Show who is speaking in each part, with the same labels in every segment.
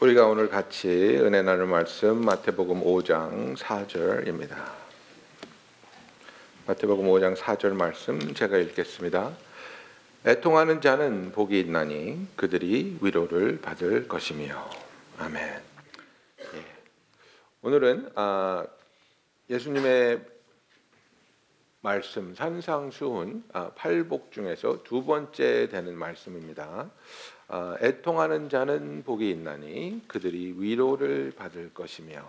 Speaker 1: 우리가 오늘 같이 은혜 나눌 말씀 마태복음 5장 4절입니다. 마태복음 5장 4절 말씀 제가 읽겠습니다. 애통하는 자는 복이 있나니 그들이 위로를 받을 것이며 아멘. 예. 오늘은 아, 예수님의 말씀 산상수훈 아, 팔복 중에서 두 번째 되는 말씀입니다. 아, 애통하는 자는 복이 있나니 그들이 위로를 받을 것이며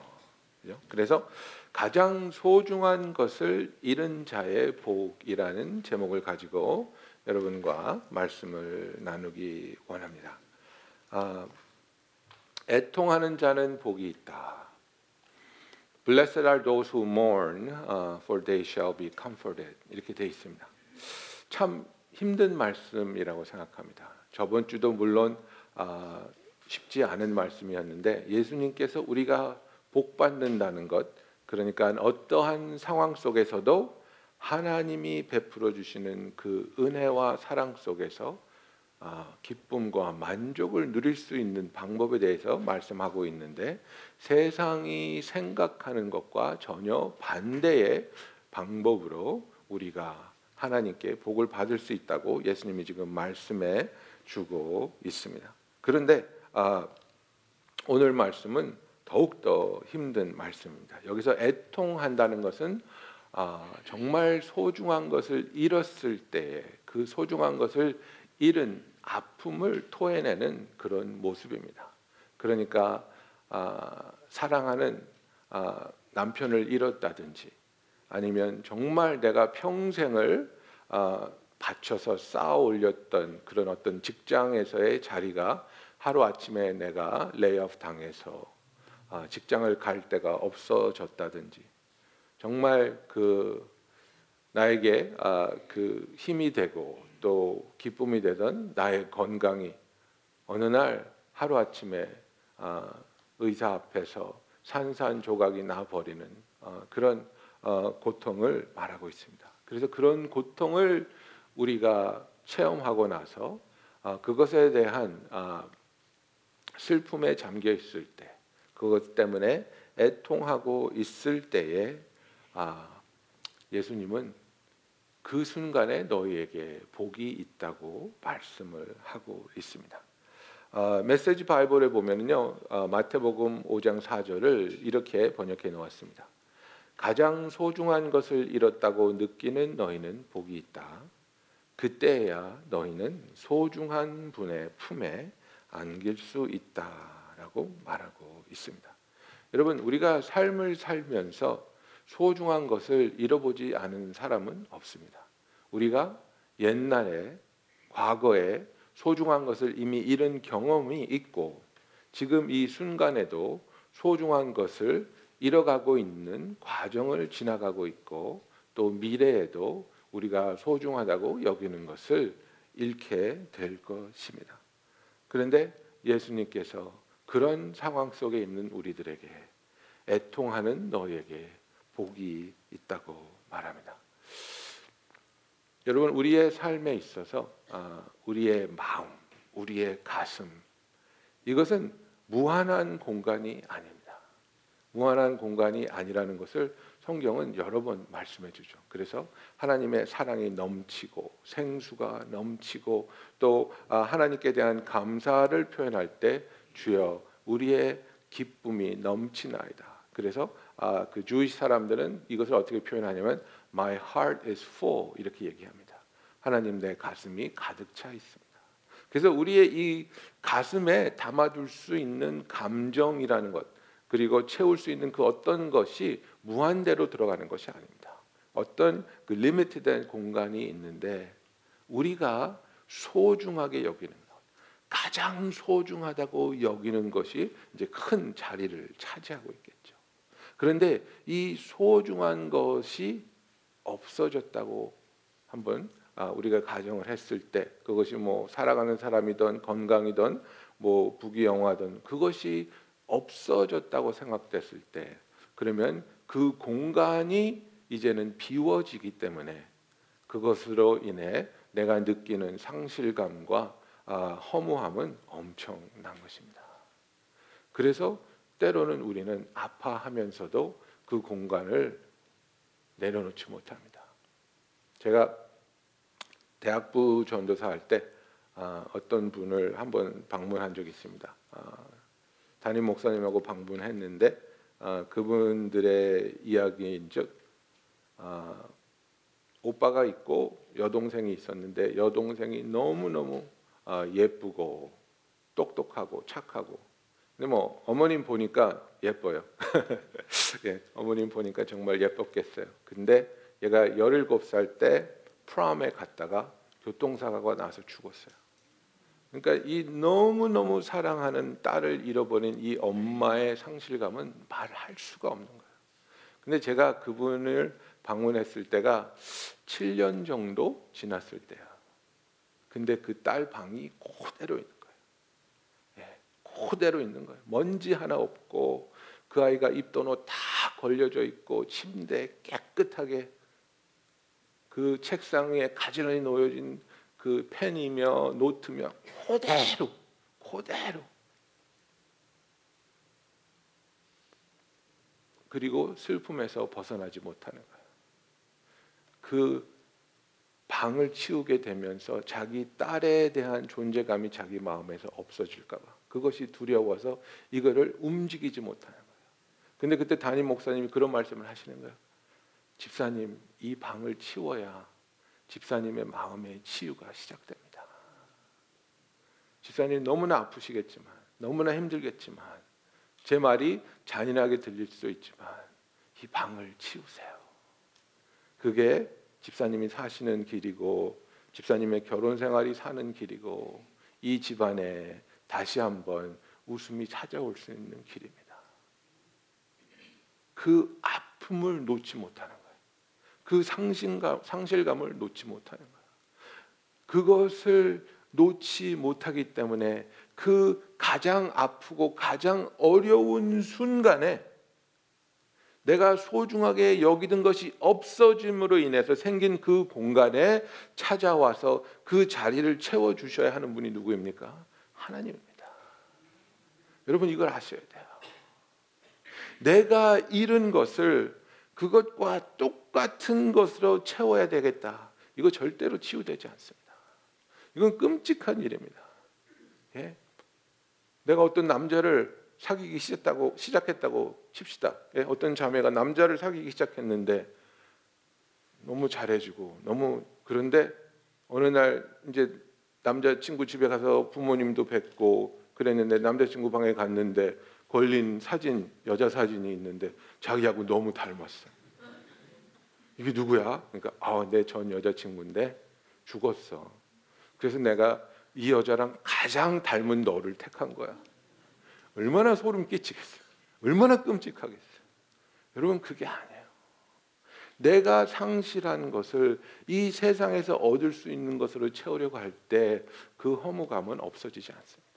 Speaker 1: 그래서 가장 소중한 것을 잃은 자의 복이라는 제목을 가지고 여러분과 말씀을 나누기 원합니다. 아, 애통하는 자는 복이 있다. Blessed are those who mourn, uh, for they shall be comforted. 이렇게 돼 있습니다. 참 힘든 말씀이라고 생각합니다. 저번 주도 물론 아, 쉽지 않은 말씀이었는데 예수님께서 우리가 복 받는다는 것, 그러니까 어떠한 상황 속에서도 하나님이 베풀어 주시는 그 은혜와 사랑 속에서 아, 기쁨과 만족을 누릴 수 있는 방법에 대해서 말씀하고 있는데 세상이 생각하는 것과 전혀 반대의 방법으로 우리가 하나님께 복을 받을 수 있다고 예수님이 지금 말씀해 주고 있습니다. 그런데 아, 오늘 말씀은 더욱 더 힘든 말씀입니다. 여기서 애통한다는 것은 아, 정말 소중한 것을 잃었을 때 그 소중한 것을 잃은 아픔을 토해내는 그런 모습입니다. 그러니까 아, 사랑하는 아, 남편을 잃었다든지 아니면 정말 내가 평생을 아, 바쳐서 쌓아 올렸던 그런 어떤 직장에서의 자리가 하루 아침에 내가 레이오프 당해서 아, 직장을 갈 데가 없어졌다든지 정말 그 나에게 아, 그 힘이 되고 또 기쁨이 되던 나의 건강이 어느 날 하루 아침에 아, 의사 앞에서 산산조각이 나 버리는 어, 그런 어, 고통을 말하고 있습니다. 그래서 그런 고통을 우리가 체험하고 나서 아, 그것에 대한 슬픔에 잠겨 있을 때, 그것 때문에 애통하고 있을 때에 예수님은 그 순간에 너희에게 복이 있다고 말씀을 하고 있습니다. 어, 메시지 바이블에 보면요 어, 마태복음 5장 4절을 이렇게 번역해 놓았습니다. 가장 소중한 것을 잃었다고 느끼는 너희는 복이 있다. 그때야 너희는 소중한 분의 품에 안길 수 있다라고 말하고 있습니다. 여러분 우리가 삶을 살면서 소중한 것을 잃어보지 않은 사람은 없습니다. 우리가 옛날에 과거에 소중한 것을 이미 잃은 경험이 있고 지금 이 순간에도 소중한 것을 잃어가고 있는 과정을 지나가고 있고 또 미래에도 우리가 소중하다고 여기는 것을 잃게 될 것입니다. 그런데 예수님께서 그런 상황 속에 있는 우리들에게 애통하는 너에게 복이 있다고 말합니다. 여러분 우리의 삶에 있어서 아, 우리의 마음, 우리의 가슴 이것은 무한한 공간이 아닙니다. 무한한 공간이 아니라는 것을 성경은 여러 번 말씀해 주죠. 그래서 하나님의 사랑이 넘치고 생수가 넘치고 또 아, 하나님께 대한 감사를 표현할 때 주여 우리의 기쁨이 넘치나이다. 그래서 아, 그 주의 사람들은 이것을 어떻게 표현하냐면 My heart is full 이렇게 얘기합니다. 하나님 내 가슴이 가득 차 있습니다. 그래서 우리의 이 가슴에 담아둘 수 있는 감정이라는 것 그리고 채울 수 있는 그 어떤 것이 무한대로 들어가는 것이 아닙니다. 어떤 그 리미티된 공간이 있는데 우리가 소중하게 여기는 것, 가장 소중하다고 여기는 것이 이제 큰 자리를 차지하고 있겠죠. 그런데 이 소중한 것이 없어졌다고 한번 아, 우리가 가정을 했을 때 그것이 뭐 살아가는 사람이든 건강이든 뭐 부귀영화든 그것이 없어졌다고 생각됐을 때 그러면 그 공간이 이제는 비워지기 때문에 그것으로 인해 내가 느끼는 상실감과 아, 허무함은 엄청난 것입니다. 그래서 때로는 우리는 아파하면서도 그 공간을 내려놓지 못합니다. 제가 대학부 전도사 할때 아, 어떤 분을 한번 방문한 적이 있습니다. 아, 담임 목사님하고 방문했는데 아, 그분들의 이야기인즉 오빠가 있고 여동생이 있었는데 여동생이 너무 너무 예쁘고 똑똑하고 착하고 근데 뭐 어머님 보니까 예뻐요. 예, 어머님 보니까 정말 예뻤겠어요. 근데 얘가 17살 때 프롬에 갔다가 교통사고가 나서 죽었어요. 그러니까 이 너무너무 사랑하는 딸을 잃어버린 이 엄마의 상실감은 말할 수가 없는 거예요. 근데 제가 그분을 방문했을 때가 7년 정도 지났을 때야. 근데 그 딸 방이 그대로 있는 거예요. 예, 그대로 있는 거예요. 먼지 하나 없고 그 아이가 입던 옷 다 걸려져 있고 침대 깨끗하게 그 책상에 가지런히 놓여진 그 펜이며 노트며 그대로 그대로 그리고 슬픔에서 벗어나지 못하는 거예요. 그 방을 치우게 되면서 자기 딸에 대한 존재감이 자기 마음에서 없어질까 봐 그것이 두려워서 이거를 움직이지 못하는 거예요. 근데 그때 담임 목사님이 그런 말씀을 하시는 거예요. 집사님, 이 방을 치워야 집사님의 마음의 치유가 시작됩니다. 집사님 너무나 아프시겠지만, 너무나 힘들겠지만, 제 말이 잔인하게 들릴 수 있지만, 이 방을 치우세요. 그게 집사님이 사시는 길이고, 집사님의 결혼 생활이 사는 길이고, 이 집안에 다시 한번 웃음이 찾아올 수 있는 길입니다. 그 아픔을 놓지 못하는 그 상실감, 상실감을 놓지 못하는 거예요. 그것을 놓지 못하기 때문에 그 가장 아프고 가장 어려운 순간에 내가 소중하게 여기던 것이 없어짐으로 인해서 생긴 그 공간에 찾아와서 그 자리를 채워 주셔야 하는 분이 누구입니까? 하나님입니다. 여러분 이걸 아셔야 돼요. 내가 잃은 것을 그것과 똑같은 것으로 채워야 되겠다. 이거 절대로 치유되지 않습니다. 이건 끔찍한 일입니다. 예? 내가 어떤 남자를 사귀기 시작했다고 시작했다고 칩시다. 예? 어떤 자매가 남자를 사귀기 시작했는데 너무 잘해주고 너무 그런데 어느 날 이제 남자 친구 집에 가서 부모님도 뵙고 그랬는데 남자 친구 방에 갔는데 걸린 사진 여자 사진이 있는데 자기하고 너무 닮았어. 이게 누구야? 그러니까 아, 내 전 여자친구인데 죽었어. 그래서 내가 이 여자랑 가장 닮은 너를 택한 거야. 얼마나 소름 끼치겠어. 얼마나 끔찍하겠어. 여러분 그게 아니에요. 내가 상실한 것을 이 세상에서 얻을 수 있는 것으로 채우려고 할 때 그 허무감은 없어지지 않습니다.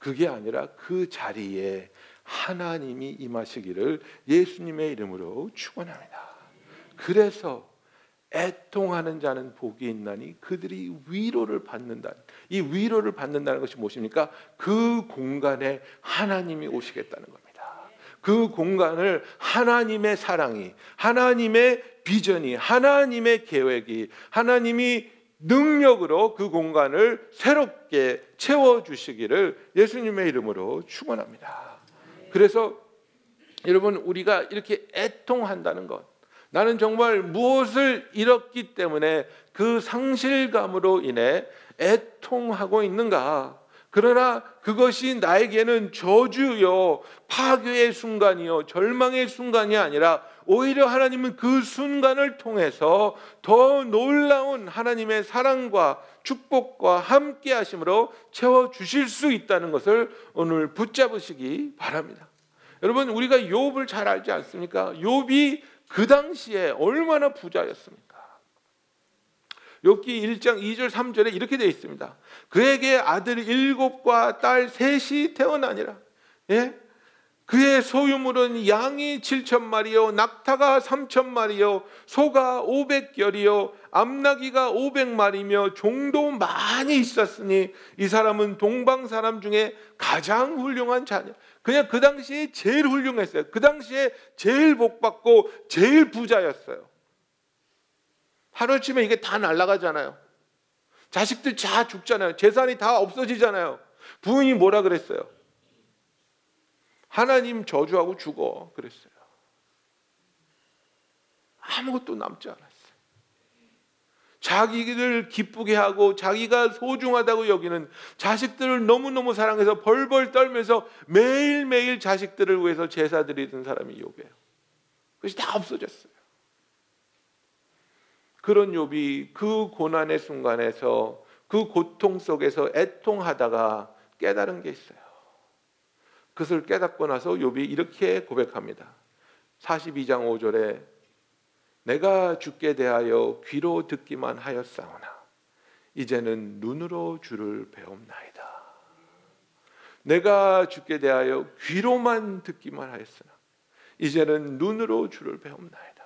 Speaker 1: 그게 아니라 그 자리에 하나님이 임하시기를 예수님의 이름으로 축원합니다. 그래서 애통하는 자는 복이 있나니 그들이 위로를 받는다. 이 위로를 받는다는 것이 무엇입니까? 그 공간에 하나님이 오시겠다는 겁니다. 그 공간을 하나님의 사랑이, 하나님의 비전이, 하나님의 계획이, 하나님이 능력으로 그 공간을 새롭게 채워 주시기를 예수님의 이름으로 축원합니다. 그래서 여러분 우리가 이렇게 애통한다는 것 나는 정말 무엇을 잃었기 때문에 그 상실감으로 인해 애통하고 있는가? 그러나 그것이 나에게는 저주요, 파괴의 순간이요, 절망의 순간이 아니라 오히려 하나님은 그 순간을 통해서 더 놀라운 하나님의 사랑과 축복과 함께 하심으로 채워 주실 수 있다는 것을 오늘 붙잡으시기 바랍니다. 여러분 우리가 욥을 잘 알지 않습니까? 욥이 그 당시에 얼마나 부자였습니까? 욥기 1장 2절 3절에 이렇게 되어 있습니다. 그에게 아들 일곱과 딸 셋이 태어나니라. 예? 그의 소유물은 양이 7천 마리요 낙타가 3천 마리요 소가 500결이요 암나기가 500마리며 종도 많이 있었으니 이 사람은 동방 사람 중에 가장 훌륭한 자녀. 그냥 그 당시에 제일 훌륭했어요. 그 당시에 제일 복받고 제일 부자였어요. 하루치면 이게 다 날아가잖아요. 자식들 다 죽잖아요. 재산이 다 없어지잖아요. 부인이 뭐라 그랬어요? 하나님 저주하고 죽어 그랬어요. 아무것도 남지 않았어요. 자기를 기쁘게 하고 자기가 소중하다고 여기는 자식들을 너무너무 사랑해서 벌벌 떨면서 매일매일 자식들을 위해서 제사 드리던 사람이 욥이에요. 그것이 다 없어졌어요. 그런 욥이 그 고난의 순간에서 그 고통 속에서 애통하다가 깨달은 게 있어요. 그것을 깨닫고 나서 욥이 이렇게 고백합니다. 42장 5절에 내가 죽게 대하여 귀로 듣기만 하였사오나 이제는 눈으로 주를 배움나이다. 내가 죽게 대하여 귀로만 듣기만 하였으나 이제는 눈으로 주를 배움나이다.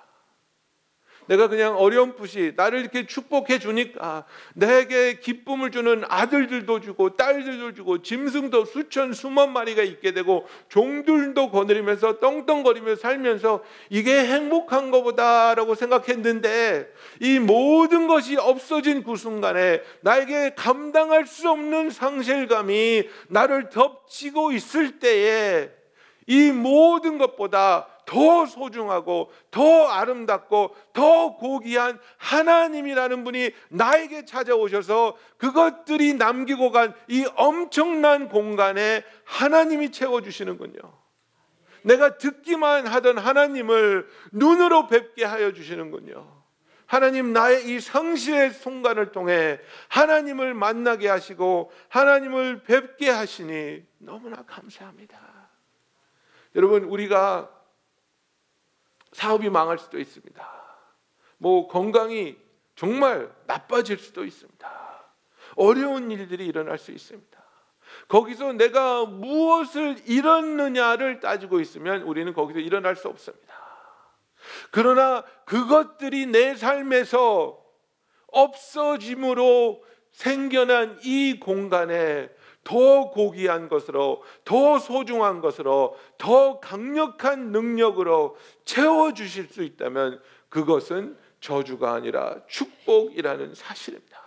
Speaker 1: 내가 그냥 어렴풋이 나를 이렇게 축복해 주니까 내게 기쁨을 주는 아들들도 주고 딸들도 주고 짐승도 수천 수만 마리가 있게 되고 종들도 거느리면서 떵떵거리며 살면서 이게 행복한 것보다라고 생각했는데 이 모든 것이 없어진 그 순간에 나에게 감당할 수 없는 상실감이 나를 덮치고 있을 때에 이 모든 것보다 더 소중하고 더 아름답고 더 고귀한 하나님이라는 분이 나에게 찾아오셔서 그것들이 남기고 간 이 엄청난 공간에 하나님이 채워주시는군요. 내가 듣기만 하던 하나님을 눈으로 뵙게 하여 주시는군요. 하나님 나의 이 상실의 순간을 통해 하나님을 만나게 하시고 하나님을 뵙게 하시니 너무나 감사합니다. 여러분 우리가 사업이 망할 수도 있습니다. 뭐 건강이 정말 나빠질 수도 있습니다. 어려운 일들이 일어날 수 있습니다. 거기서 내가 무엇을 잃었느냐를 따지고 있으면 우리는 거기서 일어날 수 없습니다. 그러나 그것들이 내 삶에서 없어짐으로 생겨난 이 공간에 더 고귀한 것으로, 더 소중한 것으로, 더 강력한 능력으로 채워주실 수 있다면 그것은 저주가 아니라 축복이라는 사실입니다.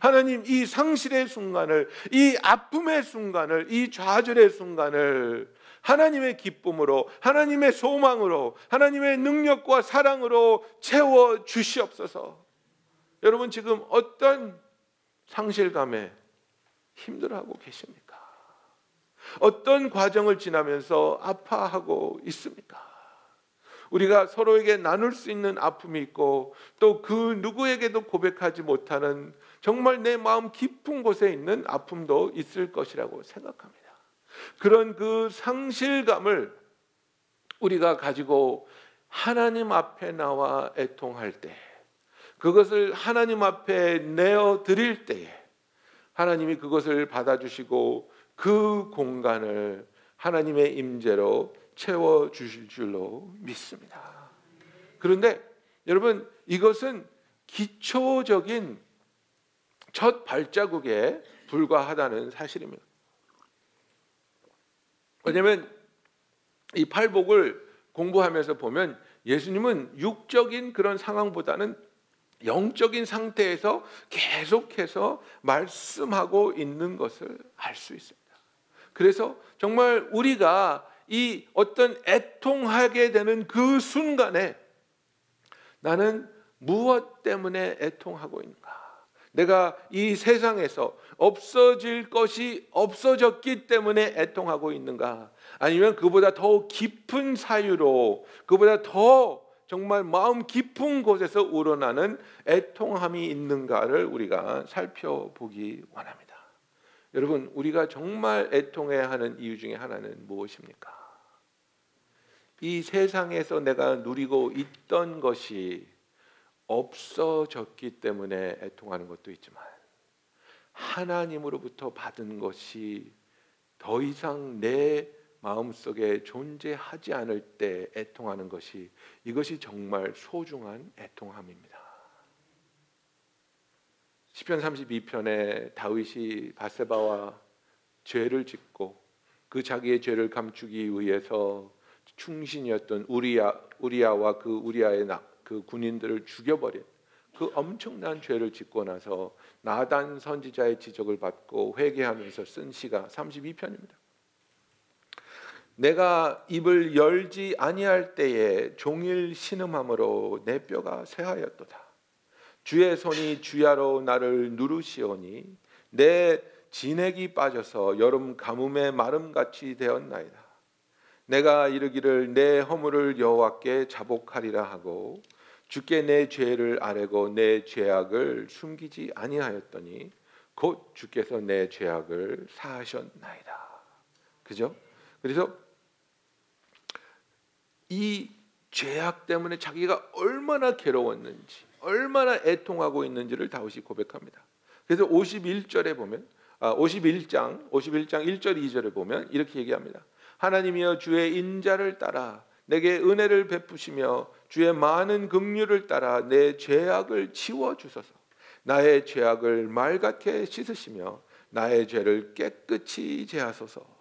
Speaker 1: 하나님 이 상실의 순간을, 이 아픔의 순간을, 이 좌절의 순간을 하나님의 기쁨으로, 하나님의 소망으로, 하나님의 능력과 사랑으로 채워 주시옵소서. 여러분 지금 어떤 상실감에 힘들어하고 계십니까? 어떤 과정을 지나면서 아파하고 있습니까? 우리가 서로에게 나눌 수 있는 아픔이 있고 또 그 누구에게도 고백하지 못하는 정말 내 마음 깊은 곳에 있는 아픔도 있을 것이라고 생각합니다. 그런 그 상실감을 우리가 가지고 하나님 앞에 나와 애통할 때 그것을 하나님 앞에 내어 드릴 때에 하나님이 그것을 받아주시고 그 공간을 하나님의 임재로 채워 주실 줄로 믿습니다. 그런데 여러분 이것은 기초적인 첫 발자국에 불과하다는 사실입니다. 왜냐하면 이 팔복을 공부하면서 보면 예수님은 육적인 그런 상황보다는 영적인 상태에서 계속해서 말씀하고 있는 것을 알 수 있습니다. 그래서 정말 우리가 이 어떤 애통하게 되는 그 순간에 나는 무엇 때문에 애통하고 있는가? 내가 이 세상에서 없어질 것이 없어졌기 때문에 애통하고 있는가? 아니면 그보다 더 깊은 사유로, 그보다 더 정말 마음 깊은 곳에서 우러나는 애통함이 있는가를 우리가 살펴보기 원합니다. 여러분, 우리가 정말 애통해야 하는 이유 중에 하나는 무엇입니까? 이 세상에서 내가 누리고 있던 것이 없어졌기 때문에 애통하는 것도 있지만 하나님으로부터 받은 것이 더 이상 내 마음속에 존재하지 않을 때 애통하는 것이 이것이 정말 소중한 애통함입니다. 시편 32편에 다윗이 바세바와 죄를 짓고 그 자기의 죄를 감추기 위해서 충신이었던 우리야 우리야와 그 우리야의 나, 그 군인들을 죽여버린 그 엄청난 죄를 짓고 나서 나단 선지자의 지적을 받고 회개하면서 쓴 시가 32편입니다. 내가 입을 열지 아니할 때에 종일 신음함으로 내 뼈가 쇠하였도다. 주의 손이 주야로 나를 누르시오니 내 진액이 빠져서 여름 가뭄의 마름같이 되었나이다. 내가 이르기를 내 허물을 여호와께 자복하리라 하고 주께 내 죄를 아뢰고 내 죄악을 숨기지 아니하였더니 곧 주께서 내 죄악을 사하셨나이다. 그죠? 그래서 이 죄악 때문에 자기가 얼마나 괴로웠는지, 얼마나 애통하고 있는지를 다윗이 고백합니다. 그래서 51절에 보면 아, 51장 51장 1절 2절에 보면 이렇게 얘기합니다. 하나님이여 주의 인자를 따라 내게 은혜를 베푸시며 주의 많은 긍휼을 따라 내 죄악을 치워 주소서. 나의 죄악을 맑게 씻으시며 나의 죄를 깨끗이 제하소서.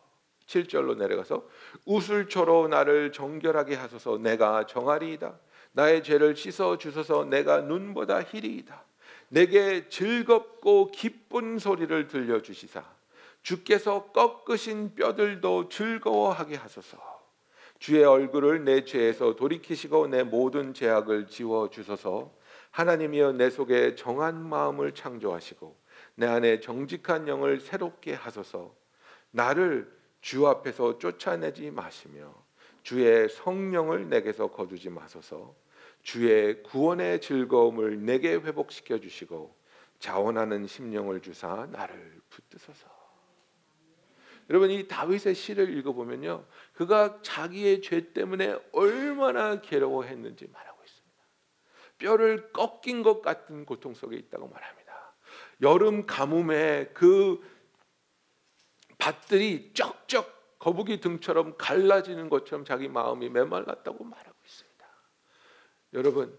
Speaker 1: 7절로 내려가서 우슬초로 나를 정결하게 하소서 내가 정하리이다. 나의 죄를 씻어 주소서 내가 눈보다 희리이다. 내게 즐겁고 기쁜 소리를 들려 주시사 주께서 꺾으신 뼈들도 즐거워하게 하소서. 주의 얼굴을 내 죄에서 돌이키시고 내 모든 죄악을 지워 주소서. 하나님이여 내 속에 정한 마음을 창조하시고 내 안에 정직한 영을 새롭게 하소서. 나를 주 앞에서 쫓아내지 마시며 주의 성령을 내게서 거두지 마소서. 주의 구원의 즐거움을 내게 회복시켜 주시고 자원하는 심령을 주사 나를 붙드소서. 여러분 이 다윗의 시를 읽어보면요, 그가 자기의 죄 때문에 얼마나 괴로워했는지 말하고 있습니다. 뼈를 꺾인 것 같은 고통 속에 있다고 말합니다. 여름 가뭄에 그 밭들이 쩍쩍 거북이 등처럼 갈라지는 것처럼 자기 마음이 메말랐다고 말하고 있습니다. 여러분,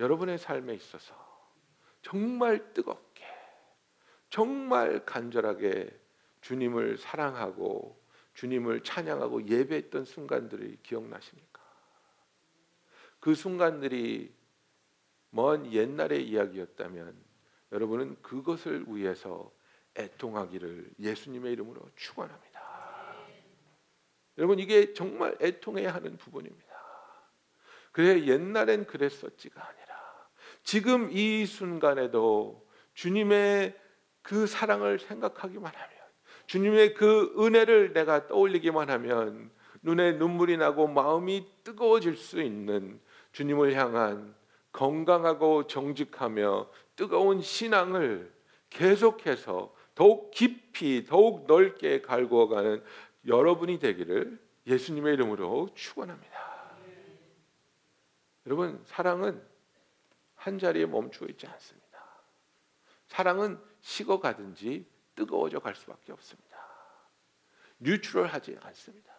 Speaker 1: 여러분의 삶에 있어서 정말 뜨겁게, 정말 간절하게 주님을 사랑하고 주님을 찬양하고 예배했던 순간들이 기억나십니까? 그 순간들이 먼 옛날의 이야기였다면 여러분은 그것을 위해서 애통하기를 예수님의 이름으로 축원합니다. 여러분 이게 정말 애통해야 하는 부분입니다. 그래 옛날엔 그랬었지가 아니라 지금 이 순간에도 주님의 그 사랑을 생각하기만 하면 주님의 그 은혜를 내가 떠올리기만 하면 눈에 눈물이 나고 마음이 뜨거워질 수 있는 주님을 향한 건강하고 정직하며 뜨거운 신앙을 계속해서 더욱 깊이 더욱 넓게 갈구어가는 여러분이 되기를 예수님의 이름으로 축원합니다. 여러분 사랑은 한 자리에 멈추어 있지 않습니다. 사랑은 식어가든지 뜨거워져 갈 수밖에 없습니다. 뉴트럴하지 않습니다.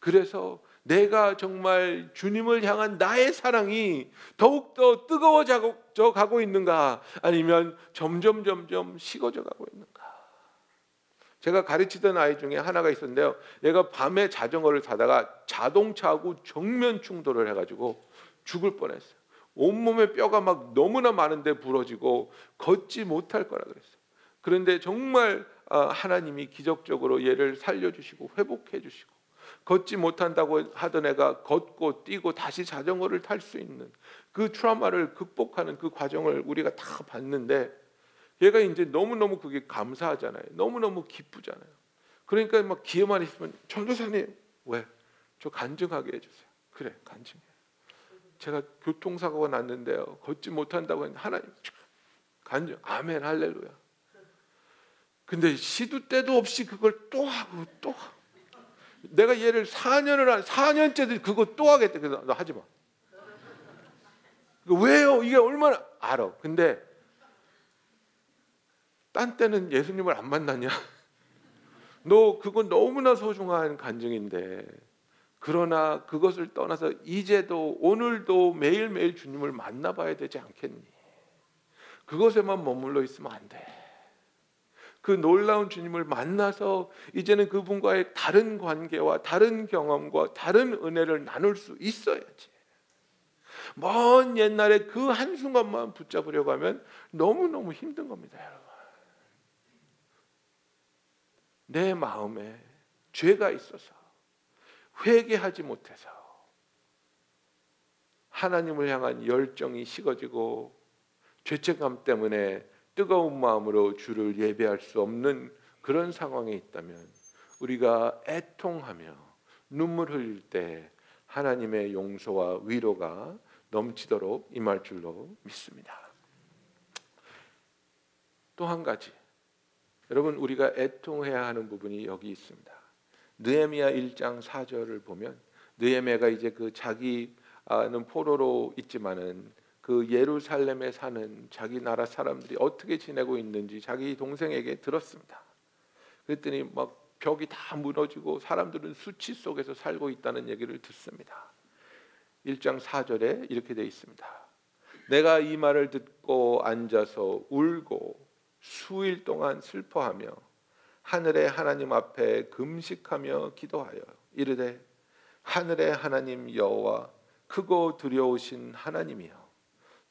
Speaker 1: 그래서 내가 정말 주님을 향한 나의 사랑이 더욱더 뜨거워져 가고 있는가? 아니면 점점 점점 식어져 가고 있는가? 제가 가르치던 아이 중에 하나가 있었는데요. 얘가 밤에 자전거를 타다가 자동차하고 정면 충돌을 해가지고 죽을 뻔했어요. 온몸에 뼈가 막 너무나 많은데 부러지고 걷지 못할 거라 그랬어요. 그런데 정말 아, 하나님이 기적적으로 얘를 살려주시고 회복해 주시고 걷지 못한다고 하던 애가 걷고 뛰고 다시 자전거를 탈 수 있는 그 트라우마를 극복하는 그 과정을 우리가 다 봤는데 얘가 이제 너무너무 그게 감사하잖아요. 너무너무 기쁘잖아요. 그러니까 막 기회만 있으면 전도사님 왜? 저 간증하게 해주세요. 그래 간증해. 제가 교통사고가 났는데요. 걷지 못한다고 했는데 하나님 간증 아멘 할렐루야. 근데 시도 때도 없이 그걸 또 하고 또 하고 내가 얘를 4년을 한 4년째 그거 또 하겠다. 그래서 너 하지 마. 왜요? 이게 얼마나 알아. 근데 딴 때는 예수님을 안 만났냐? 너 그건 너무나 소중한 간증인데 그러나 그것을 떠나서 이제도 오늘도 매일매일 주님을 만나봐야 되지 않겠니? 그것에만 머물러 있으면 안 돼. 그 놀라운 주님을 만나서 이제는 그분과의 다른 관계와 다른 경험과 다른 은혜를 나눌 수 있어야지. 먼 옛날에 그 한순간만 붙잡으려고 하면 너무너무 힘든 겁니다, 여러분. 내 마음에 죄가 있어서 회개하지 못해서 하나님을 향한 열정이 식어지고 죄책감 때문에 뜨거운 마음으로 주를 예배할 수 없는 그런 상황에 있다면 우리가 애통하며 눈물 흘릴 때 하나님의 용서와 위로가 넘치도록 임할 줄로 믿습니다. 또 한 가지 여러분 우리가 애통해야 하는 부분이 여기 있습니다. 느헤미야 1장 4절을 보면 느헤미야가 이제 그 자기는 포로로 있지만은 그 예루살렘에 사는 자기 나라 사람들이 어떻게 지내고 있는지 자기 동생에게 들었습니다. 그랬더니 막 벽이 다 무너지고 사람들은 수치 속에서 살고 있다는 얘기를 듣습니다. 1장 4절에 이렇게 되어 있습니다. 내가 이 말을 듣고 앉아서 울고 수일 동안 슬퍼하며 하늘의 하나님 앞에 금식하며 기도하여 이르되 하늘의 하나님 여호와 크고 두려우신 하나님이여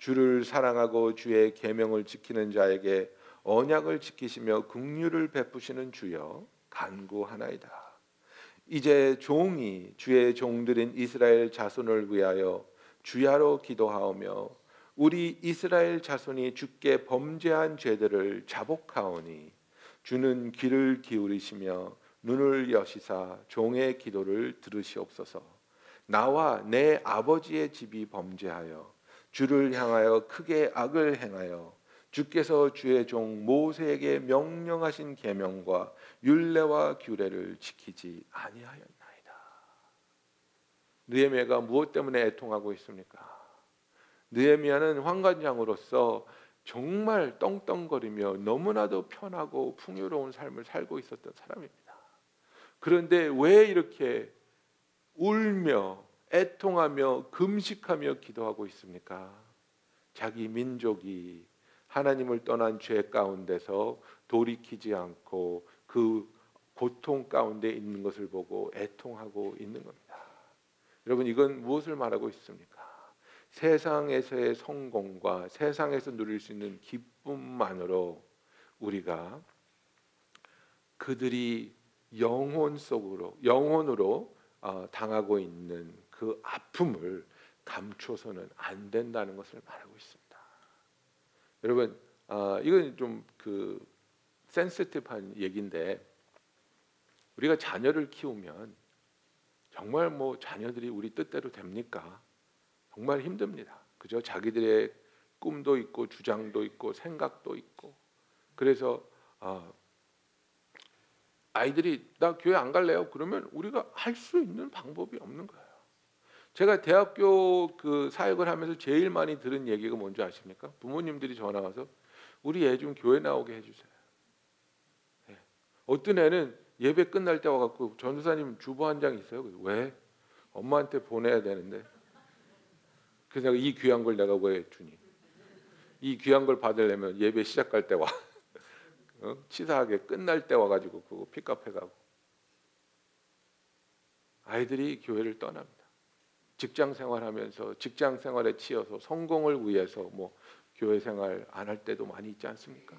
Speaker 1: 주를 사랑하고 주의 계명을 지키는 자에게 언약을 지키시며 긍휼을 베푸시는 주여 간구하나이다. 이제 종이 주의 종들인 이스라엘 자손을 위하여 주야로 기도하오며 우리 이스라엘 자손이 주께 범죄한 죄들을 자복하오니 주는 귀를 기울이시며 눈을 여시사 종의 기도를 들으시옵소서. 나와 내 아버지의 집이 범죄하여 주를 향하여 크게 악을 행하여 주께서 주의 종 모세에게 명령하신 계명과 율례와 규례를 지키지 아니하였나이다. 느헤미야가 무엇 때문에 애통하고 있습니까? 느헤미야는 환관장으로서 정말 떵떵거리며 너무나도 편하고 풍요로운 삶을 살고 있었던 사람입니다. 그런데 왜 이렇게 울며 애통하며 금식하며 기도하고 있습니까? 자기 민족이 하나님을 떠난 죄 가운데서 돌이키지 않고 그 고통 가운데 있는 것을 보고 애통하고 있는 겁니다. 여러분 이건 무엇을 말하고 있습니까? 세상에서의 성공과 세상에서 누릴 수 있는 기쁨만으로 우리가 그들이 영혼 속으로 영혼으로 어, 당하고 있는 그 아픔을 감춰서는 안 된다는 것을 말하고 있습니다. 여러분 어, 이건 좀 그 센시티브한 얘기인데 우리가 자녀를 키우면 정말 뭐 자녀들이 우리 뜻대로 됩니까? 정말 힘듭니다. 그죠? 자기들의 꿈도 있고 주장도 있고 생각도 있고 그래서 어, 아이들이 나 교회 안 갈래요. 그러면 우리가 할 수 있는 방법이 없는 거예요. 제가 대학교 그 사역을 하면서 제일 많이 들은 얘기가 뭔지 아십니까? 부모님들이 전화 와서 우리 애 좀 교회 나오게 해주세요. 네. 어떤 애는 예배 끝날 때 와갖고 전도사님 주보 한 장 있어요. 왜? 엄마한테 보내야 되는데 그래서 이 귀한 걸 내가 왜 주니? 이 귀한 걸 받으려면 예배 시작할 때 와. 어? 치사하게 끝날 때 와가지고 그거 픽업해 가고. 아이들이 교회를 떠납니다. 직장 생활하면서 직장 생활에 치여서 성공을 위해서 뭐 교회 생활 안 할 때도 많이 있지 않습니까?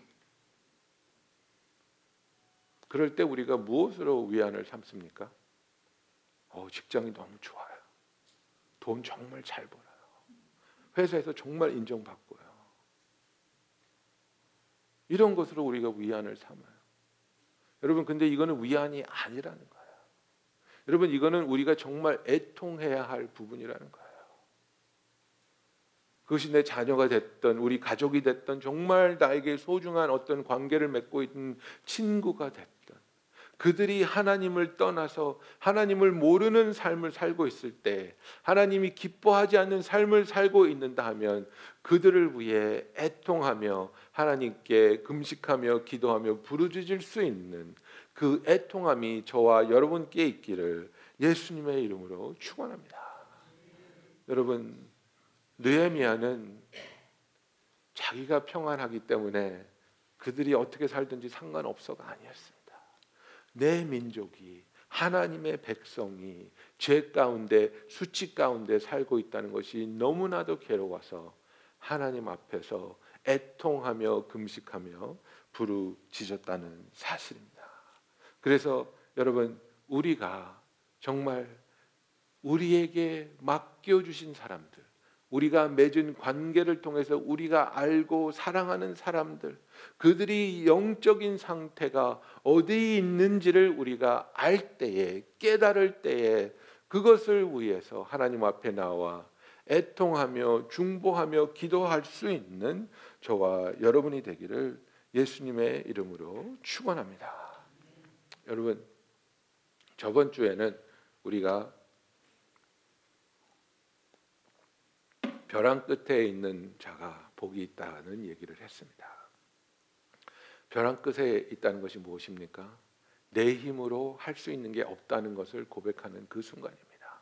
Speaker 1: 그럴 때 우리가 무엇으로 위안을 삼습니까? 어, 직장이 너무 좋아요. 돈 정말 잘 벌어요. 회사에서 정말 인정받고요. 이런 것으로 우리가 위안을 삼아요. 여러분 근데 이거는 위안이 아니라는 거예요. 여러분 이거는 우리가 정말 애통해야 할 부분이라는 거예요. 그것이 내 자녀가 됐던 우리 가족이 됐던 정말 나에게 소중한 어떤 관계를 맺고 있는 친구가 됐던 그들이 하나님을 떠나서 하나님을 모르는 삶을 살고 있을 때 하나님이 기뻐하지 않는 삶을 살고 있는다 하면 그들을 위해 애통하며 하나님께 금식하며 기도하며 부르짖을 수 있는 그 애통함이 저와 여러분께 있기를 예수님의 이름으로 축원합니다. 여러분 느헤미야는 자기가 평안하기 때문에 그들이 어떻게 살든지 상관없어가 아니었습니다. 내 민족이 하나님의 백성이 죄 가운데 수치 가운데 살고 있다는 것이 너무나도 괴로워서 하나님 앞에서 애통하며 금식하며 부르짖었다는 사실입니다. 그래서 여러분 우리가 정말 우리에게 맡겨 주신 사람들 우리가 맺은 관계를 통해서 우리가 알고 사랑하는 사람들, 그들이 영적인 상태가 어디에 있는지를 우리가 알 때에, 깨달을 때에 그것을 위해서 하나님 앞에 나와 애통하며 중보하며 기도할 수 있는 저와 여러분이 되기를 예수님의 이름으로 축원합니다. 여러분 저번 주에는 우리가 벼랑 끝에 있는 자가 복이 있다는 얘기를 했습니다. 벼랑 끝에 있다는 것이 무엇입니까? 내 힘으로 할 수 있는 게 없다는 것을 고백하는 그 순간입니다.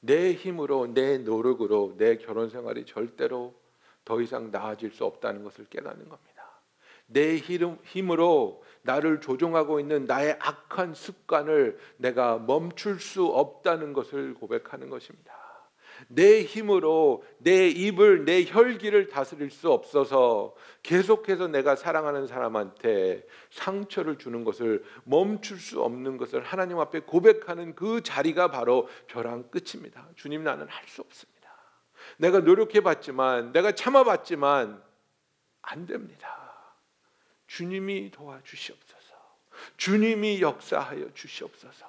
Speaker 1: 내 힘으로 내 노력으로 내 결혼 생활이 절대로 더 이상 나아질 수 없다는 것을 깨닫는 겁니다. 내 힘으로 나를 조종하고 있는 나의 악한 습관을 내가 멈출 수 없다는 것을 고백하는 것입니다. 내 힘으로 내 입을 내 혈기를 다스릴 수 없어서 계속해서 내가 사랑하는 사람한테 상처를 주는 것을 멈출 수 없는 것을 하나님 앞에 고백하는 그 자리가 바로 벼랑 끝입니다. 주님 나는 할 수 없습니다. 내가 노력해 봤지만 내가 참아 봤지만 안 됩니다. 주님이 도와주시옵소서. 주님이 역사하여 주시옵소서.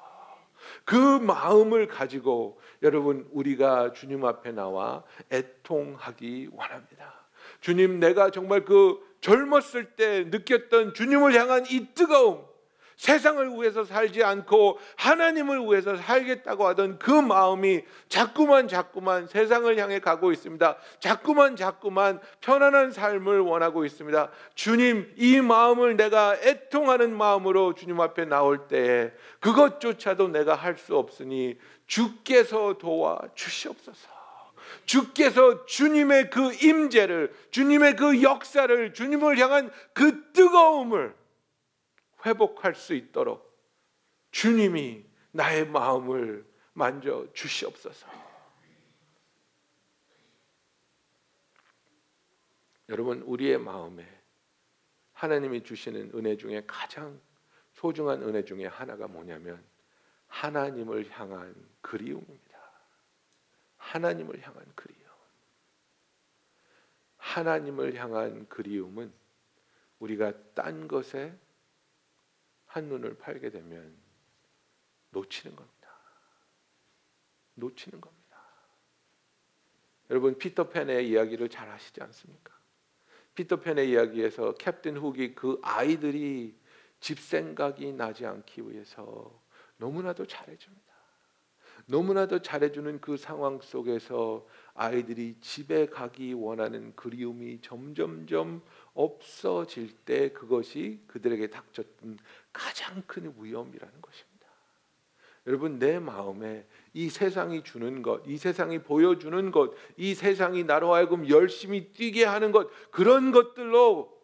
Speaker 1: 그 마음을 가지고 여러분 우리가 주님 앞에 나와 애통하기 원합니다. 주님 내가 정말 그 젊었을 때 느꼈던 주님을 향한 이 뜨거움 세상을 위해서 살지 않고 하나님을 위해서 살겠다고 하던 그 마음이 자꾸만 자꾸만 세상을 향해 가고 있습니다. 자꾸만 자꾸만 편안한 삶을 원하고 있습니다. 주님, 이 마음을 내가 애통하는 마음으로 주님 앞에 나올 때에 그것조차도 내가 할 수 없으니 주께서 도와 주시옵소서. 주께서 주님의 그 임재를 주님의 그 역사를 주님을 향한 그 뜨거움을 회복할 수 있도록 주님이 나의 마음을 만져 주시옵소서. 여러분 우리의 마음에 하나님이 주시는 은혜 중에 가장 소중한 은혜 중에 하나가 뭐냐면 하나님을 향한 그리움입니다. 하나님을 향한 그리움. 하나님을 향한 그리움은 우리가 딴 것에 한눈을 팔게 되면 놓치는 겁니다. 놓치는 겁니다. 여러분 피터팬의 이야기를 잘 아시지 않습니까? 피터팬의 이야기에서 캡틴 훅이 그 아이들이 집 생각이 나지 않기 위해서 너무나도 잘해줍니다. 너무나도 잘해주는 그 상황 속에서 아이들이 집에 가기 원하는 그리움이 점점점 없어질 때 그것이 그들에게 닥쳤던 가장 큰 위험이라는 것입니다. 여러분 내 마음에 이 세상이 주는 것, 이 세상이 보여주는 것, 이 세상이 나로 하여금 열심히 뛰게 하는 것 그런 것들로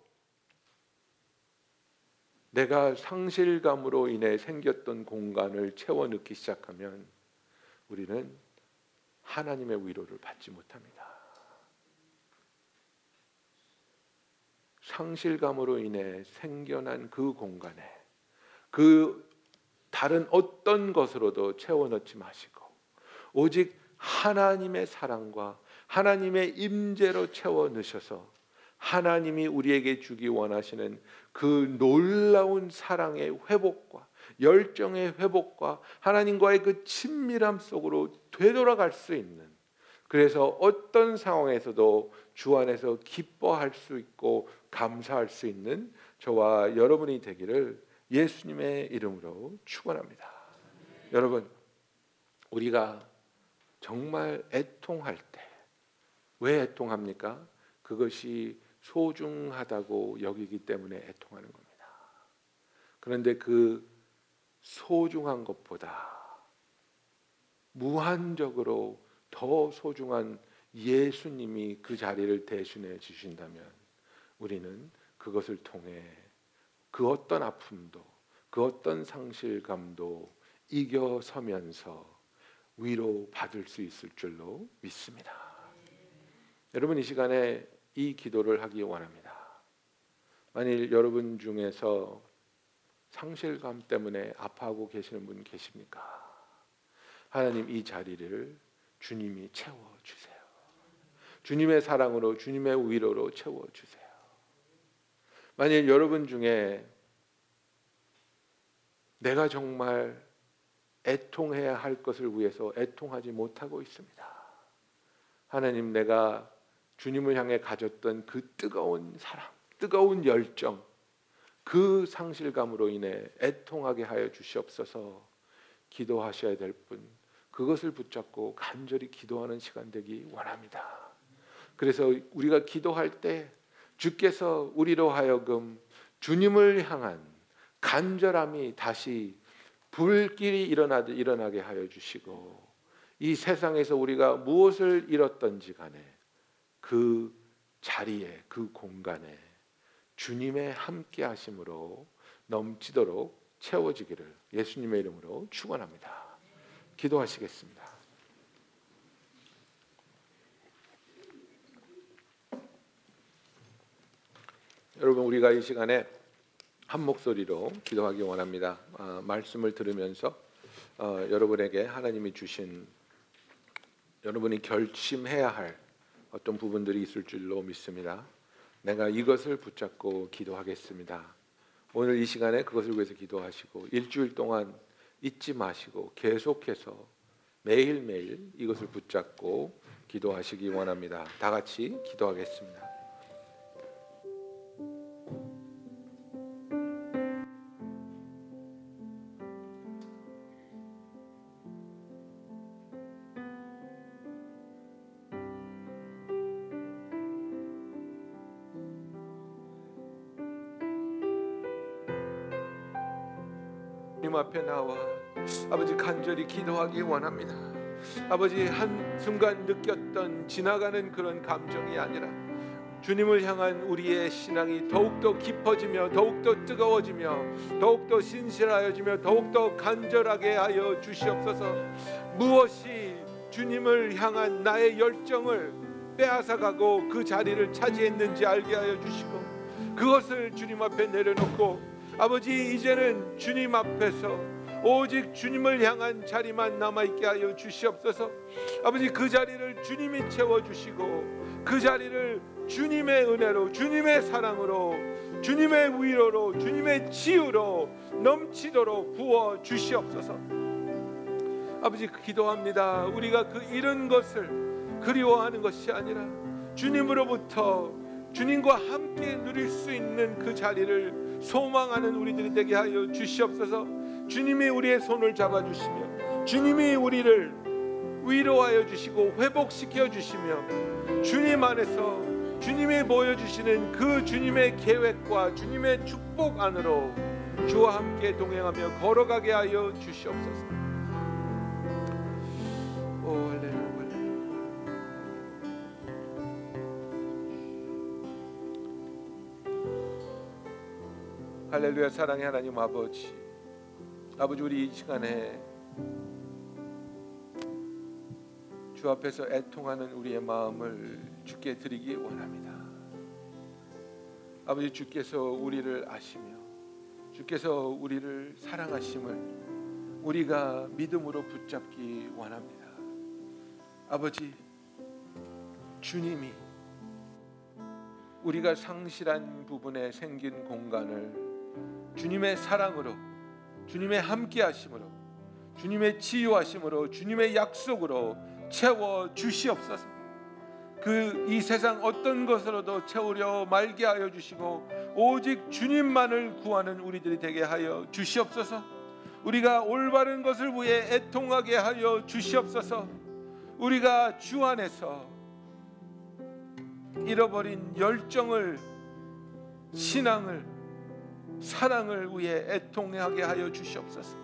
Speaker 1: 내가 상실감으로 인해 생겼던 공간을 채워 넣기 시작하면 우리는 하나님의 위로를 받지 못합니다. 상실감으로 인해 생겨난 그 공간에 그 다른 어떤 것으로도 채워 넣지 마시고 오직 하나님의 사랑과 하나님의 임재로 채워 넣으셔서 하나님이 우리에게 주기 원하시는 그 놀라운 사랑의 회복과 열정의 회복과 하나님과의 그 친밀함 속으로 되돌아갈 수 있는 그래서 어떤 상황에서도 주 안에서 기뻐할 수 있고 감사할 수 있는 저와 여러분이 되기를 예수님의 이름으로 축원합니다. 여러분 우리가 정말 애통할 때 왜 애통합니까? 그것이 소중하다고 여기기 때문에 애통하는 겁니다. 그런데 그 소중한 것보다 무한적으로 더 소중한 예수님이 그 자리를 대신해 주신다면 우리는 그것을 통해 그 어떤 아픔도 그 어떤 상실감도 이겨서면서 위로 받을 수 있을 줄로 믿습니다. 여러분 이 시간에 이 기도를 하기 원합니다. 만일 여러분 중에서 상실감 때문에 아파하고 계시는 분 계십니까? 하나님 이 자리를 주님이 채워 주세요. 주님의 사랑으로 주님의 위로로 채워 주세요. 만일 여러분 중에 내가 정말 애통해야 할 것을 위해서 애통하지 못하고 있습니다. 하나님 내가 주님을 향해 가졌던 그 뜨거운 사랑, 뜨거운 열정, 그 상실감으로 인해 애통하게 하여 주시옵소서 기도하셔야 될 분, 그것을 붙잡고 간절히 기도하는 시간 되기 원합니다. 그래서 우리가 기도할 때 주께서 우리로 하여금 주님을 향한 간절함이 다시 불길이 일어나게 일어나게 하여 주시고 이 세상에서 우리가 무엇을 잃었던지 간에 그 자리에 그 공간에 주님의 함께 하심으로 넘치도록 채워지기를 예수님의 이름으로 축원합니다. 기도하시겠습니다. 여러분 우리가 이 시간에 한 목소리로 기도하기 원합니다. 아, 말씀을 들으면서 어, 여러분에게 하나님이 주신 여러분이 결심해야 할 어떤 부분들이 있을 줄로 믿습니다. 내가 이것을 붙잡고 기도하겠습니다. 오늘 이 시간에 그것을 위해서 기도하시고 일주일 동안 잊지 마시고 계속해서 매일매일 이것을 붙잡고 기도하시기 원합니다. 다 같이 기도하겠습니다. 주님 앞에 나와 아버지 간절히 기도하기 원합니다. 아버지 한 순간 느꼈던 지나가는 그런 감정이 아니라 주님을 향한 우리의 신앙이 더욱더 깊어지며 더욱더 뜨거워지며 더욱더 신실하여지며 더욱더 간절하게 하여 주시옵소서 무엇이 주님을 향한 나의 열정을 빼앗아가고 그 자리를 차지했는지 알게 하여 주시고 그것을 주님 앞에 내려놓고 아버지 이제는 주님 앞에서 오직 주님을 향한 자리만 남아 있게 하여 주시옵소서. 아버지 그 자리를 주님이 채워 주시고 그 자리를 주님의 은혜로 주님의 사랑으로 주님의 위로로 주님의 치유로 넘치도록 부어 주시옵소서. 아버지 기도합니다. 우리가 그 잃은 것을 그리워하는 것이 아니라 주님으로부터 주님과 함께 누릴 수 있는 그 자리를 소망하는 우리들이 되게 하여 주시옵소서. 주님이 우리의 손을 잡아 주시며 주님이 우리를 위로하여 주시고 회복시켜 주시며 주님 안에서 주님이 보여 주시는 그 주님의 계획과 주님의 축복 안으로 주와 함께 동행하며 걸어가게 하여 주시옵소서. 할렐루야 사랑의 하나님 아버지. 아버지 우리 이 시간에 주 앞에서 애통하는 우리의 마음을 주께 드리기 원합니다. 아버지 주께서 우리를 아시며 주께서 우리를 사랑하심을 우리가 믿음으로 붙잡기 원합니다. 아버지 주님이 우리가 상실한 부분에 생긴 공간을 주님의 사랑으로 주님의 함께 하심으로 주님의 치유하심으로 주님의 약속으로 채워 주시옵소서. 그 이 세상 어떤 것으로도 채우려 말게 하여 주시고 오직 주님만을 구하는 우리들이 되게 하여 주시옵소서. 우리가 올바른 것을 위해 애통하게 하여 주시옵소서. 우리가 주 안에서 잃어버린 열정을 신앙을 사랑을 위해 애통하게 하여 주시옵소서.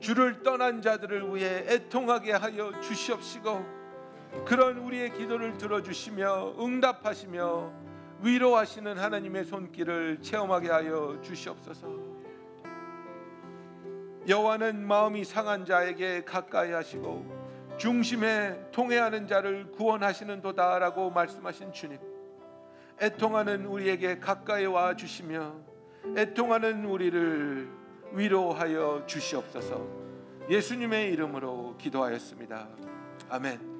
Speaker 1: 주를 떠난 자들을 위해 애통하게 하여 주시옵시고 그런 우리의 기도를 들어주시며 응답하시며 위로하시는 하나님의 손길을 체험하게 하여 주시옵소서. 여호와는 마음이 상한 자에게 가까이 하시고 중심에 통해하는 자를 구원하시는 도다라고 말씀하신 주님. 애통하는 우리에게 가까이 와 주시며 애통하는 우리를 위로하여 주시옵소서. 예수님의 이름으로 기도하였습니다. 아멘.